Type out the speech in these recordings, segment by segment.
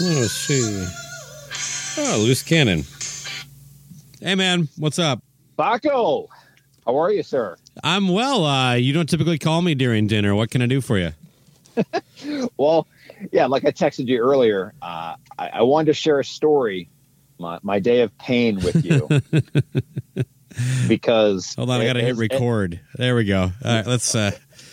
Let's see. Oh, loose cannon. Hey, man, what's up? Baco, how are you, sir? I'm well. Uh, you don't typically call me during dinner. What can I do for you? Well, yeah, like I texted you earlier, uh, I, I wanted to share a story, my, my day of pain with you. because Hold on, I got to hit record. There we go. All right, let's. Uh,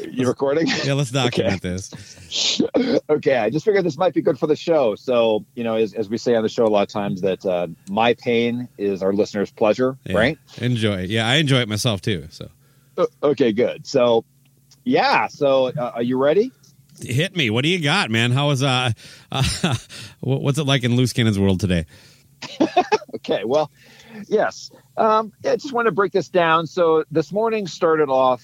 You recording? yeah, let's document Okay. this. okay, I just figured this might be good for the show. So, you know, as, as we say on the show a lot of times, that uh, my pain is our listeners' pleasure, Yeah. right? Enjoy it. Yeah, I enjoy it myself too. So O- Okay, good. So, yeah. So, uh, are you ready? hit me. What do you got, man? How is uh, uh what's it like in loose cannon's world today? Okay, well, yes. Um, yeah, I just want to break this down. So this morning started off,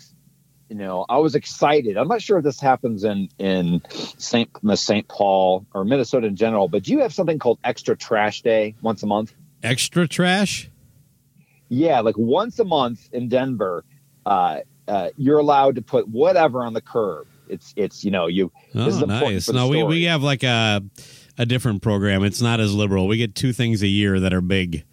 you know, I was excited. I'm not sure if this happens in in St. St. Paul or Minnesota in general, but do you have something called Extra Trash Day once a month? Extra trash? Yeah, like once a month in Denver, uh, uh, you're allowed to put whatever on the curb. It's it's you know you. this is Oh, nice. No, we, we have like a a different program. It's not as liberal. We get two things a year that are big.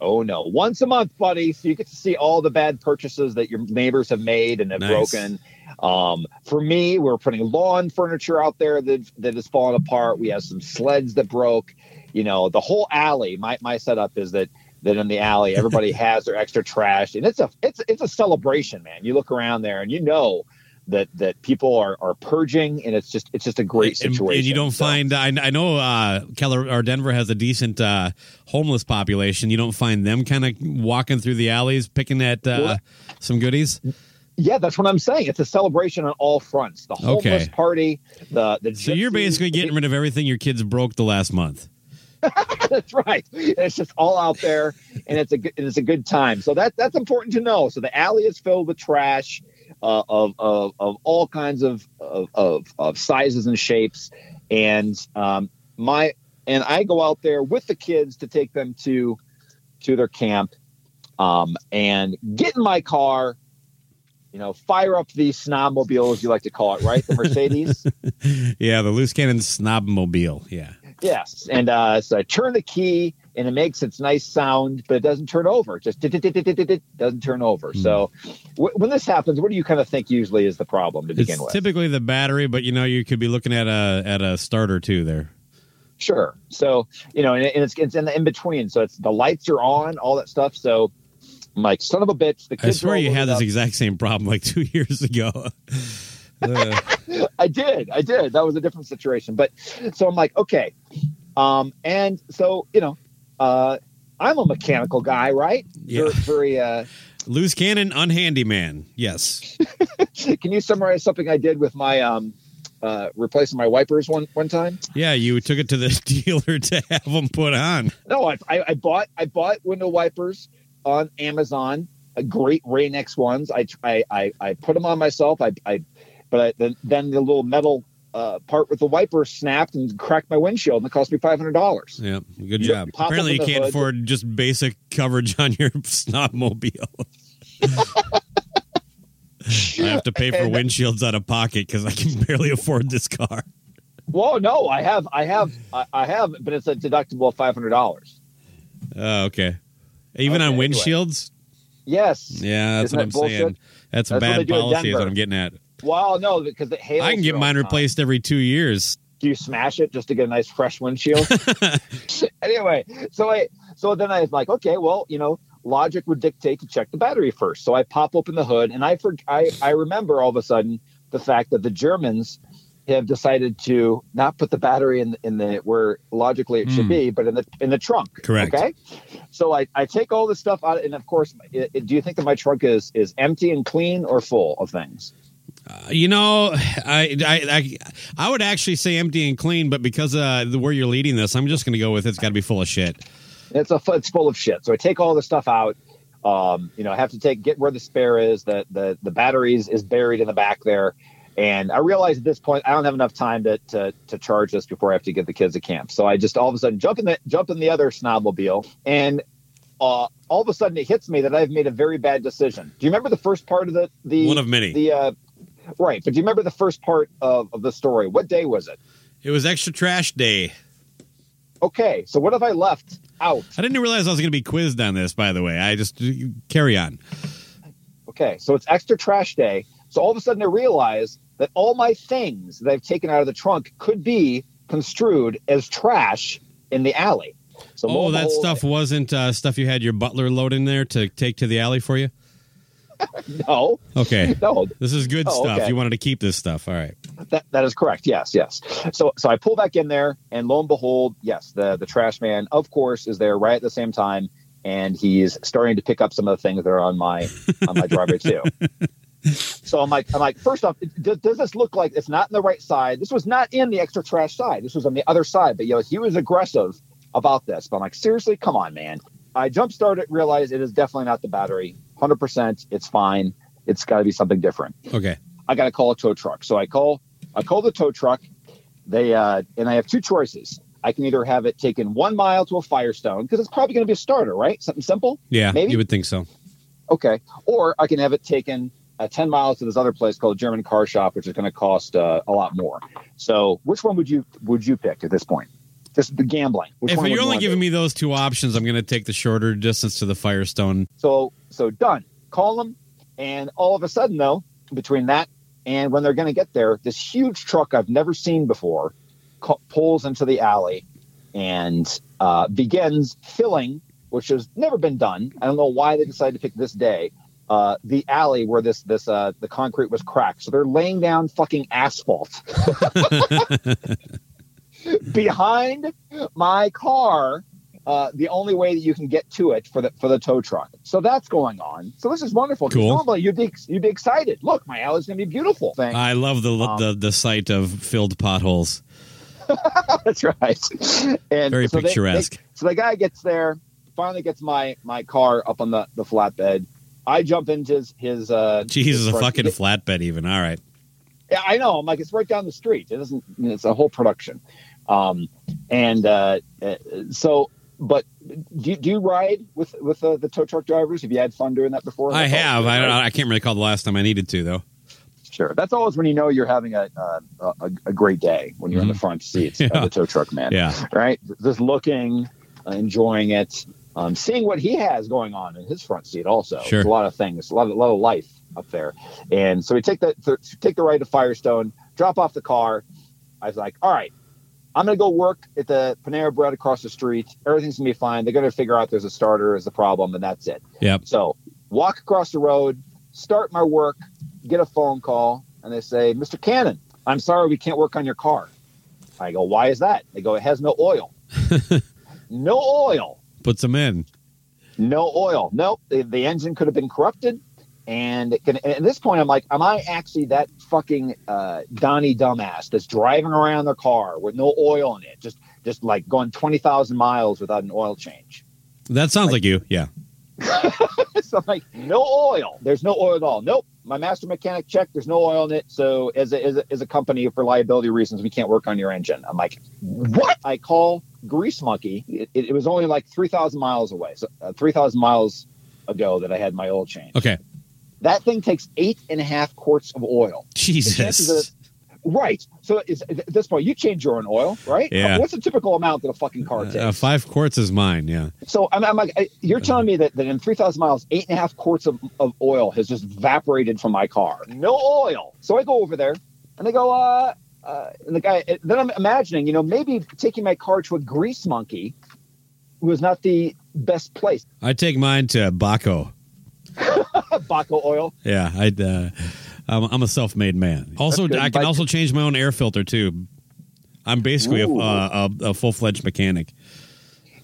Oh no, once a month, buddy. So you get to see all the bad purchases that your neighbors have made and have Nice. broken. Um, for me, we're putting lawn furniture out there that that has fallen apart. We have some sleds that broke. You know, the whole alley. My my setup is that that in the alley, everybody has their extra trash, and it's a it's it's a celebration, man. You look around there, and you know that that people are are purging, and it's just it's just a great situation. And, you don't So- find I, I know uh Keller or Denver has a decent uh homeless population. You don't find them kind of walking through the alleys picking at uh Well- some goodies. Yeah, that's what I'm saying. It's a celebration on all fronts. The homeless Okay. party, the the. So you're basically getting rid of everything your kids broke the last month. That's right. It's just all out there, and it's a good, it's a good time. So that that's important to know. So the alley is filled with trash uh, of, of of all kinds of of, of of sizes and shapes, and um, my and I go out there with the kids to take them to to their camp, um, and get in my car. You know, fire up the snobmobile, as you like to call it, right? The Mercedes. Yeah, the loose cannon snobmobile. Yeah. Yes, and uh, so I turn the key, and it makes its nice sound, but it doesn't turn over. It just doesn't turn over. So w- when this happens, what do you kind of think usually is the problem to begin It's with? typically the battery, but you know you could be looking at a at a starter too there. Sure. So you know, and, and it's it's in the in between. So it's the lights are on, all that stuff. So I'm like, son of a bitch, the I swear you had this up. exact same problem like two years ago. Uh, I did. I did. That was a different situation. But so I'm like, okay. Um, and so, you know, uh, I'm a mechanical guy, right? Yeah. Very, very uh, loose cannon, unhandy man. Yes. can you summarize something I did with my um uh, replacing my wipers one one time. Yeah, you took it to the dealer to have them put on. No, I, I, I bought I bought window wipers on Amazon. A great Rain-X ones. I I I, I put them on myself. I, I but I, then then the little metal uh, part with the wiper snapped and cracked my windshield, and it cost me five hundred dollars. Yeah, good You job. pop Apparently, you can't hood. afford just basic coverage on your snobmobile. I have to pay for And- windshields out of pocket because I can barely afford this car. Well, no, I have I have I, I have, but it's a deductible of five hundred dollars. Oh, okay. Even Okay, on anyway. windshields? Yes. Yeah, that's Isn't what I'm bullshit? saying. That's That's what bad do policy, is what I'm getting at. Well, no, because it hails. I can get mine time. replaced every two years. do you smash it just to get a nice fresh windshield? anyway, so I so then I was like, okay, well, you know, logic would dictate to check the battery first. So I pop open the hood, and I for I I remember all of a sudden the fact that the Germans have decided to not put the battery in in the where logically it should Hmm. be, but in the in the trunk. Correct. Okay. So I, I take all this stuff out, and of course, it, it- do you think that my trunk is is empty and clean or full of things? Uh, you know, I, I I I would actually say empty and clean, but because uh, the where you're leading this, I'm just going to go with it's got to be full of shit. It's a it's full of shit. So I take all the stuff out. Um, you know, I have to take get where the spare is. The the the batteries is buried in the back there, and I realize at this point I don't have enough time to to to charge this before I have to get the kids to camp. So I just all of a sudden jump in the jump in the other snobmobile, and uh, all of a sudden it hits me that I've made a very bad decision. Do you remember the first part of the the One of many. the uh, right? But do you remember the first part of, of the story? What day was it? It was extra trash day. Okay, so what have I left out? I didn't realize I was going to be quizzed on this. By the way, I just carry on. Okay, so it's extra trash day. So all of a sudden I realize that all my things that I've taken out of the trunk could be construed as trash in the alley. So Oh, that stuff wasn't uh, stuff you had your butler load in there to take to the alley for you. No, Okay, no, this is good Oh, stuff. okay. You wanted to keep this stuff. All right. that, that is correct. Yes, yes. So so I pull back in there, and lo and behold, yes, the the trash man, of course, is there right at the same time, and he's starting to pick up some of the things that are on my on my driveway too. So I'm like, I'm like, first off, does, does this look like it's not in the right side? This was not in the extra trash side. This was on the other side. But you know, he was aggressive about this. But I'm like, seriously, come on, man. I jump started, realized it is definitely not the battery. Hundred percent, it's fine. It's got to be something different. Okay. I got to call a tow truck. So I call I call the tow truck. They uh, and I have two choices. I can either have it taken one mile to a Firestone because it's probably going to be a starter, right? Something simple. Yeah, Maybe? you would think so. Okay. Or I can have it taken uh, 10 miles to this other place called German Car Shop, which is going to cost uh, a lot more. So which one would you would you pick at this point? Just the gambling. Which if you're only giving me those two options, I'm going to take the shorter distance to the Firestone. So so done. Call them, and all of a sudden though, between that and when they're going to get there, this huge truck I've never seen before co- pulls into the alley and uh, begins filling, which has never been done. I don't know why they decided to pick this day. Uh, the alley where this this uh, the concrete was cracked, so they're laying down fucking asphalt behind my car uh, the only way that you can get to it for the for the tow truck. So that's going on. So this is wonderful. Cool. Normally you'd be you'd be excited. Look, my alley's going to be beautiful. Thing. I love the Um, the the sight of filled potholes. that's right. And Very so picturesque. they- so the guy gets there, finally gets my my car up on the the flatbed. I jump into his his. Uh, Jesus, his a fucking flatbed. Even all right. Yeah, I know. I'm like, it's right down the street. It doesn't. It's a whole production. Um, and uh, uh, so, but do you, do you ride with with uh, the tow truck drivers? Have you had fun doing that before? I have. I don't. I can't recall the last time I needed to though. Sure. That's always when you know you're having a a, a, a great day when you're in the front seat Mm-hmm. Yeah. of the tow truck man. Yeah. Right. Just looking, uh, enjoying it, um, seeing what he has going on in his front seat. Also, Sure. There's a lot of things, a lot of, a lot of life up there. And so we take that th- take the ride to Firestone, drop off the car. I was like, all right. I'm gonna go work at the Panera Bread across the street. Everything's gonna be fine. They're gonna figure out there's a starter is the problem, and that's it. Yep. So walk across the road, start my work, get a phone call, and they say, Mr. Cannon, I'm sorry we can't work on your car. I go, why is that? They go, it has no oil. no oil. Puts them in. No oil. Nope. The, the engine could have been corrupted And it can, at this point, I'm like, am I actually that fucking uh, Donnie dumbass that's driving around their car with no oil in it, just just like going twenty thousand miles without an oil change? That sounds like you. Yeah. so I'm like, no oil. There's no oil at all. Nope. My master mechanic checked. There's no oil in it. So as a, as a, as a company, for liability reasons, we can't work on your engine. I'm like, what? I call Grease Monkey. It, it was only like 3,000 miles away. So uh, 3,000 miles ago that I had my oil change. Okay. That thing takes eight and a half quarts of oil. Jesus. Right. So is, at this point, you change your own oil, right? Yeah. What's the typical amount that a fucking car takes? Uh, five quarts is mine. Yeah. So I'm, I'm like, I- you're telling me that, that in 3,000 miles, eight and a half quarts of, of oil has just evaporated from my car. No oil. So I go over there and they go, uh, uh, and the guy, then I'm imagining, you know, maybe taking my car to a grease monkey was not the best place. I take mine to Baco. Baco oil. Yeah. I'd, uh, I'm, I'm a self made man. Also, I can also change my own air filter too. I'm basically a, a, a full fledged mechanic.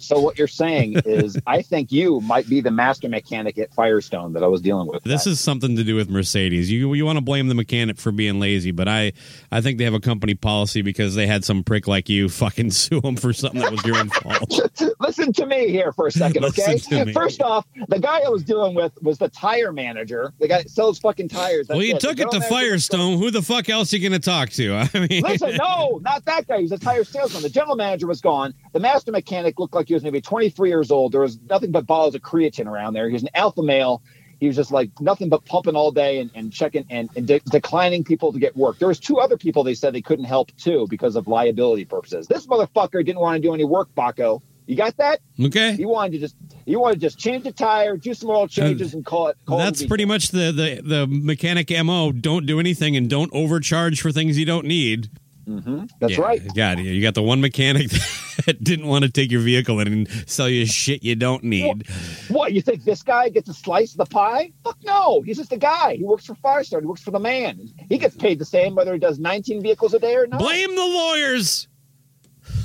So what you're saying is, I think you might be the master mechanic at Firestone that I was dealing with. This is something to do with Mercedes. You you want to blame the mechanic for being lazy, but I I think they have a company policy because they had some prick like you fucking sue them for something that was your own fault. Listen to me here for a second, okay? First off, the guy I was dealing with was the tire manager. The guy that sells fucking tires. That's well, you it. The took it to general manager was- Firestone. Who the fuck else you going to talk to? I mean, Listen, no, not that guy. He's a tire salesman. The general manager was gone. The master mechanic looked like he was maybe 23 years old. There was nothing but bottles of creatine around there. He was an alpha male. He was just like nothing but pumping all day and, and checking and, and de- declining people to get work. There was two other people they said they couldn't help too because of liability purposes. This motherfucker didn't want to do any work, Baco. You got that? okay. He wanted to just he wanted to just change the tire, do some oil changes, and call it. Call That's it pretty much the, the the mechanic mo. Don't do anything and don't overcharge for things you don't need. Mm-hmm. That's Yeah, right. God, you got the one mechanic that didn't want to take your vehicle in and sell you shit you don't need. What you think this guy gets a slice of the pie? Fuck no. He's just a guy. He works for Firestone. He works for the man. He gets paid the same whether he does 19 vehicles a day or not. Blame the lawyers.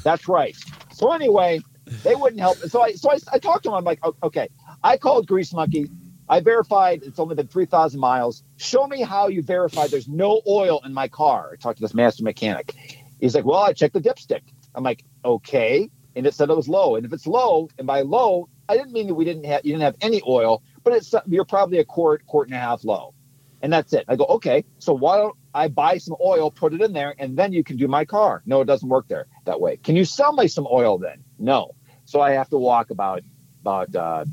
That's right. So anyway, they wouldn't help. So I so I, I talked to him. I'm like, okay. I called Grease Monkey. I verified it's only been 3,000 miles. Show me how you verified there's no oil in my car. I talked to this master mechanic. He's like, well, I checked the dipstick. I'm like, okay. And it said it was low. And if it's low, and by low, I didn't mean that we didn't have you didn't have any oil, but it's you're probably a quart, quart and a half low. And that's it. I go, okay, so why don't I buy some oil, put it in there, and then you can do my car? No, it doesn't work there that way. Can you sell me some oil then? No. So I have to walk about about uh,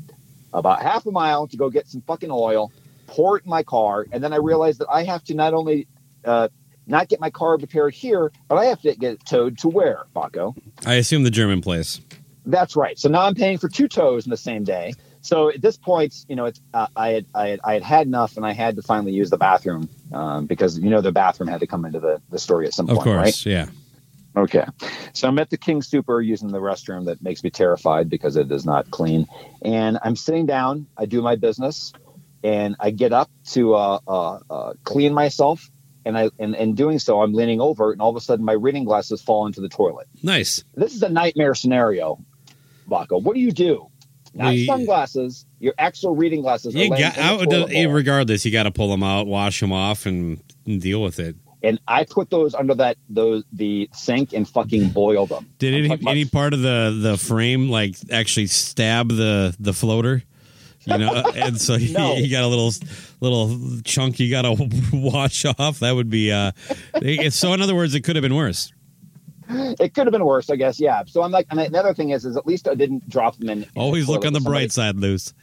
about half a mile to go get some fucking oil, pour it in my car, and then I realize that I have to not only uh, not get my car repaired here, but I have to get it towed to where, Baco? I assume the German place. That's right. So now I'm paying for two tows in the same day. So at this point, you know, it's uh, I had I had I had had enough, and I had to finally use the bathroom um, because you know the bathroom had to come into the, the story at some Of point, course, right? yeah. Okay. So I'm at the King Soopers using the restroom that makes me terrified because it is not clean, and I'm sitting down. I do my business, and I get up to uh, uh, uh, clean myself. And I and in doing so, I'm leaning over, and all of a sudden, my reading glasses fall into the toilet Nice. this is a nightmare scenario, Baco. What do you do? Not We- sunglasses, your actual reading glasses. Are You got in the out. toilet. Regardless, you got to pull them out, wash them off, and, and deal with it. And I put those under that those the sink and fucking boil them. Did any, about- any part of the the frame like actually stab the the floater? You know, and so you, No. you got a little little chunk you got to wash off. That would be. uh So, in other words, it could have been worse. It could have been worse, I guess. Yeah. So I'm like, and another thing is, is at least I didn't drop them in. in Always the look on the bright side, loose.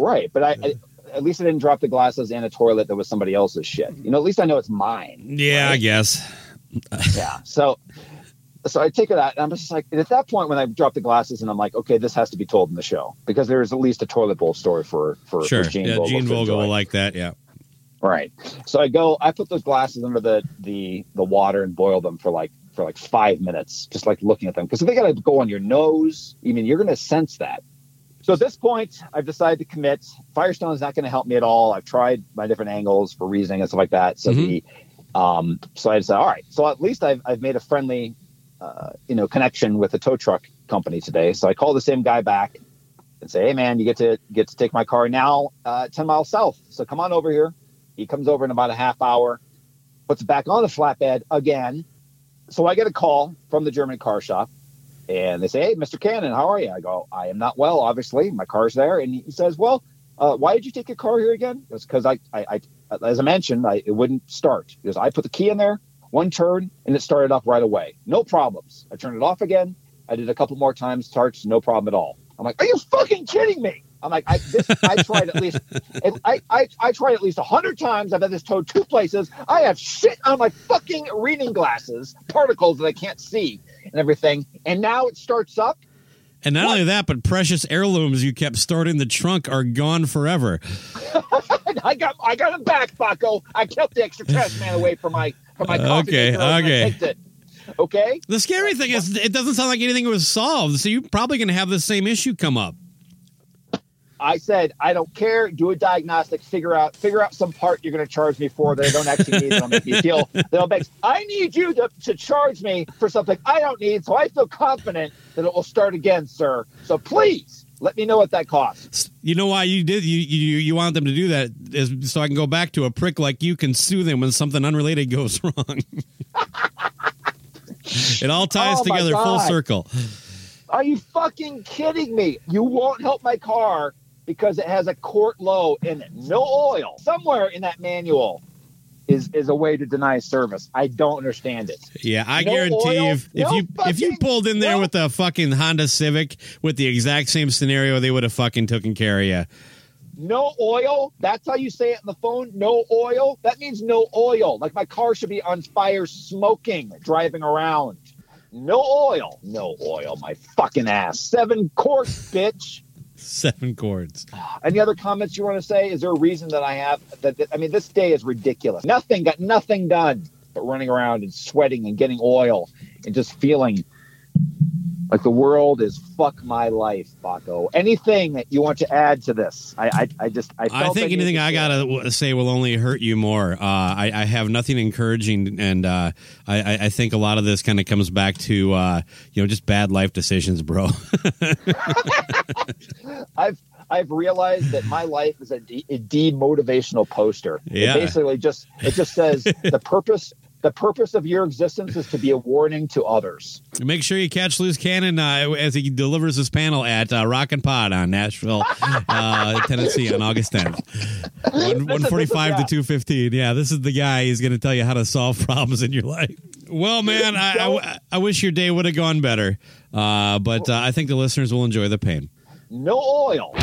Right, but I, I at least I didn't drop the glasses in a toilet that was somebody else's shit. You know, at least I know it's mine. Yeah, I guess. yeah. So, so I take it out, and I'm just like, at that point when I drop the glasses, and I'm like, okay, this has to be told in the show because there is at least a toilet bowl story for for, Sure. for Gene yeah, Vogel Gene Vogel will like that. Yeah. Right. So I go, I put those glasses under the the the water and boil them for like for like five minutes, just like looking at them because if they got to go on your nose. I mean, you're going to sense that. So at this point, I've decided to commit. Firestone is not going to help me at all. I've tried my different angles for reasoning and stuff like that. So the um, so I said, all right. So at least I've I've made a friendly, uh, you know, connection with the tow truck company today. So I call the same guy back, and say, "Hey, man, you get to get to take my car now, uh, ten miles south. So come on over here." He comes over in about a half hour, puts it back on the flatbed again. So I get a call from the German car shop, and they say, "Hey, Mr. Cannon, how are you?" I go, "I am not well. Obviously, my car's there." And he says, "Well, uh, why did you take your car here again?" It's because I, I, I, as I mentioned, I, it wouldn't start because I put the key in there, one turn, and it started up right away. No problems. I turned it off again. I did a couple more times, starts, no problem at all. I'm like, are you fucking kidding me? I'm like, I, this, I tried at least, I, I, I tried at least a hundred times. I've had this towed two places. I have shit on my fucking reading glasses, particles that I can't see and everything. And now it starts up. And not what? only that, but precious heirlooms you kept stored in the trunk are gone forever. I got, I got them back, Baco. I kept the extra trash man away from my, from my coffee. Okay, okay. Okay. The scary thing is, it doesn't sound like anything was solved. So you're probably going to have the same issue come up. I said, I don't care. Do a diagnostic. Figure out figure out some part you're going to charge me for that I don't actually need. That'll make me feel. That'll make. I need you to, to charge me for something I don't need, so I feel confident that it will start again, sir. So please let me know what that costs. You know why you did you you you want them to do that is so I can go back to a prick like you can sue them when something unrelated goes wrong. It all ties oh together full circle. Are you fucking kidding me? You won't help my car because it has a quart low in it. No oil. Somewhere in that manual is is a way to deny service. I don't understand it. Yeah, I no guarantee oil, if, if no you if you pulled in there no. with a fucking Honda Civic with the exact same scenario, they would have fucking taken care of you. No oil. That's how you say it in the phone. No oil. That means no oil. Like my car should be on fire, smoking, driving around. No oil. No oil. My fucking ass. Seven quarts, bitch. Seven quarts. Any other comments you want to say? Is there a reason that I have that, that? I mean, this day is ridiculous. Nothing got nothing done but running around and sweating and getting oil and just feeling like the world is fuck my life, Baco. Anything that you want to add to this? I, I, I just, I, I think anything I gotta say will only hurt you more. Uh, I, I have nothing encouraging, and uh, I, I think a lot of this kind of comes back to uh, you know just bad life decisions, bro. I've I've realized that my life is a, de- a demotivational poster. Yeah. It basically just it just says the purpose the purpose of your existence is to be a warning to others. Make sure you catch Loose Cannon uh, as he delivers his panel at uh, Rock and Pod on Nashville, uh, Tennessee on August 10th. 145 to 215. Yeah, this is the guy. He's going to tell you how to solve problems in your life. Well, man, I, I, I wish your day would have gone better, uh, but uh, I think the listeners will enjoy the pain. No oil.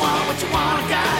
Want, what you want, it.